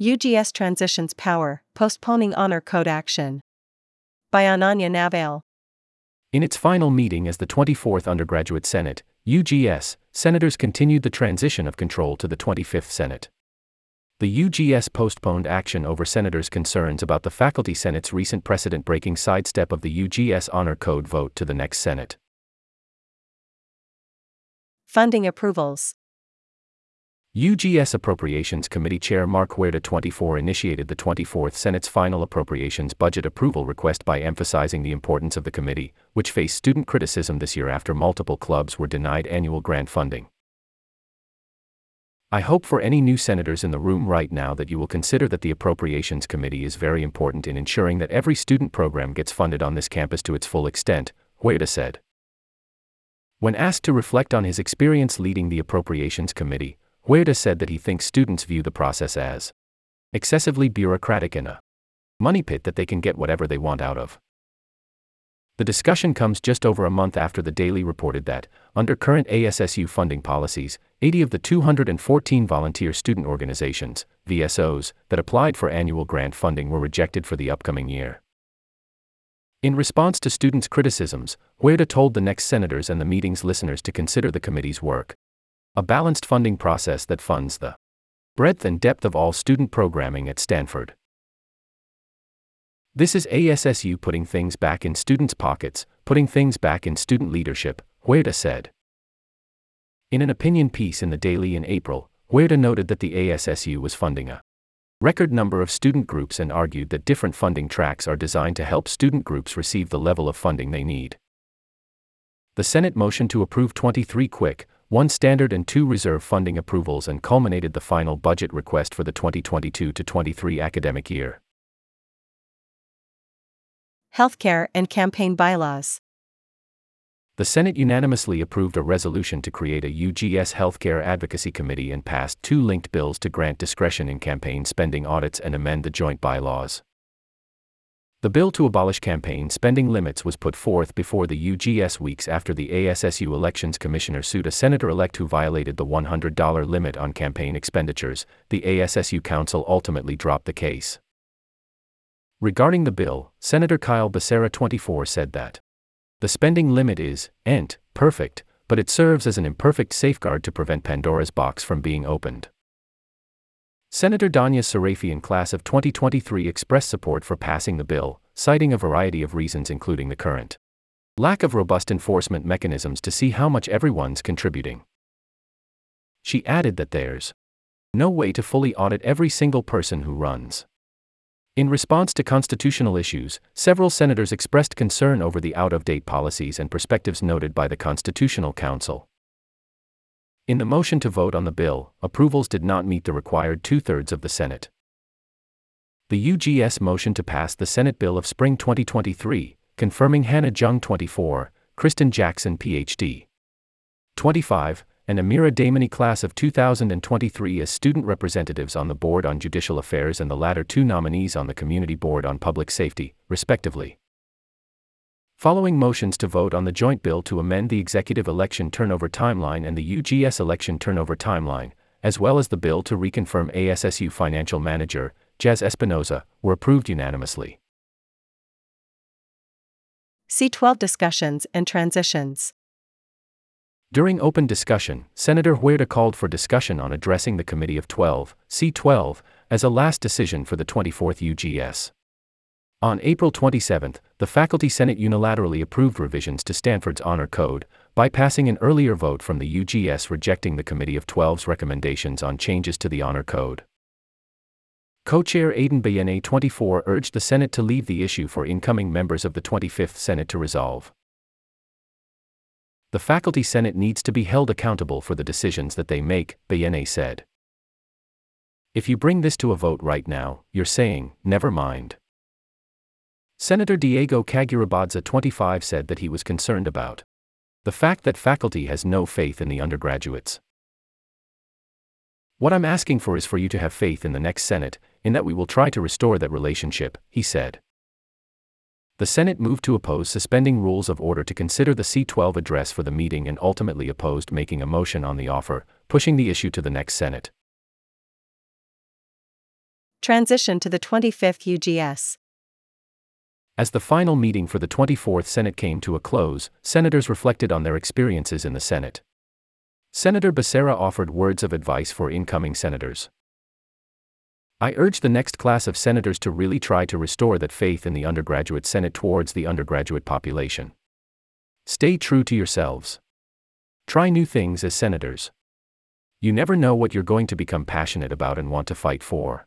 UGS transitions power, postponing honor code action. By Ananya Navail. In its final meeting as the 24th Undergraduate Senate, UGS, senators continued the transition of control to the 25th Senate. The UGS postponed action over senators' concerns about the Faculty Senate's recent precedent breaking sidestep of the UGS Honor Code vote to the next Senate. Funding approvals. UGS Appropriations Committee Chair Mark Huerta 24 initiated the 24th Senate's final appropriations budget approval request by emphasizing the importance of the committee, which faced student criticism this year after multiple clubs were denied annual grant funding. I hope for any new senators in the room right now that you will consider that the Appropriations Committee is very important in ensuring that every student program gets funded on this campus to its full extent, Huerta said. When asked to reflect on his experience leading the Appropriations Committee, Huerta said that he thinks students view the process as excessively bureaucratic and a money pit that they can get whatever they want out of. The discussion comes just over a month after the Daily reported that, under current ASSU funding policies, 80 of the 214 volunteer student organizations, VSOs, that applied for annual grant funding were rejected for the upcoming year. In response to students' criticisms, Huerta told the next senators and the meeting's listeners to consider the committee's work a balanced funding process that funds the breadth and depth of all student programming at Stanford. This is ASSU putting things back in students' pockets, putting things back in student leadership, Huerta said. In an opinion piece in the Daily in April, Huerta noted that the ASSU was funding a record number of student groups and argued that different funding tracks are designed to help student groups receive the level of funding they need. The Senate motion to approve 23 quick, one standard and two reserve funding approvals and culminated the final budget request for the 2022 23 academic year. Healthcare and campaign bylaws. The Senate unanimously approved a resolution to create a UGS Healthcare Advocacy Committee and passed two linked bills to grant discretion in campaign spending audits and amend the joint bylaws. The bill to abolish campaign spending limits was put forth before the UGS weeks after the ASSU Elections Commissioner sued a senator elect who violated the $100 limit on campaign expenditures. The ASSU Council ultimately dropped the case. Regarding the bill, Senator Kyle Becerra 24 said that the spending limit is, ent, perfect, but it serves as an imperfect safeguard to prevent Pandora's box from being opened. Senator Danya Sarafian class of 2023 expressed support for passing the bill, citing a variety of reasons including the current lack of robust enforcement mechanisms to see how much everyone's contributing. She added that there's no way to fully audit every single person who runs. In response to constitutional issues, several senators expressed concern over the out of date policies and perspectives noted by the Constitutional Council. In the motion to vote on the bill, approvals did not meet the required two thirds of the Senate. The UGS motion to pass the Senate bill of spring 2023, confirming Hannah Jung 24, Kristen Jackson PhD 25, and Amira Damani class of 2023 as student representatives on the Board on Judicial Affairs and the latter two nominees on the Community Board on Public Safety, respectively. Following motions to vote on the joint bill to amend the executive election turnover timeline and the UGS election turnover timeline, as well as the bill to reconfirm ASSU financial manager, Jazz Espinoza, were approved unanimously. C12 discussions and transitions. During open discussion, Senator Huerta called for discussion on addressing the Committee of 12, C12, as a last decision for the 24th UGS. On April 27, the Faculty Senate unilaterally approved revisions to Stanford's Honor Code, bypassing an earlier vote from the UGS rejecting the Committee of 12's recommendations on changes to the Honor Code. Co chair Aiden Beyene 24 urged the Senate to leave the issue for incoming members of the 25th Senate to resolve. The Faculty Senate needs to be held accountable for the decisions that they make, Beyene said. If you bring this to a vote right now, you're saying, never mind. Senator Diego Kagurabadza 25 said that he was concerned about the fact that faculty has no faith in the undergraduates. What I'm asking for is for you to have faith in the next Senate, in that we will try to restore that relationship, he said. The Senate moved to oppose suspending rules of order to consider the C12 address for the meeting and ultimately opposed making a motion on the offer, pushing the issue to the next Senate. Transition to the 25th UGS. As the final meeting for the 24th Senate came to a close, senators reflected on their experiences in the Senate. Senator Becerra offered words of advice for incoming senators. I urge the next class of senators to really try to restore that faith in the undergraduate Senate towards the undergraduate population. Stay true to yourselves. Try new things as senators. You never know what you're going to become passionate about and want to fight for.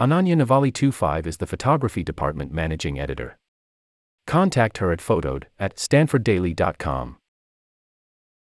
Ananya Navali 25 is the photography department managing editor. Contact her at photode at stanforddaily.com.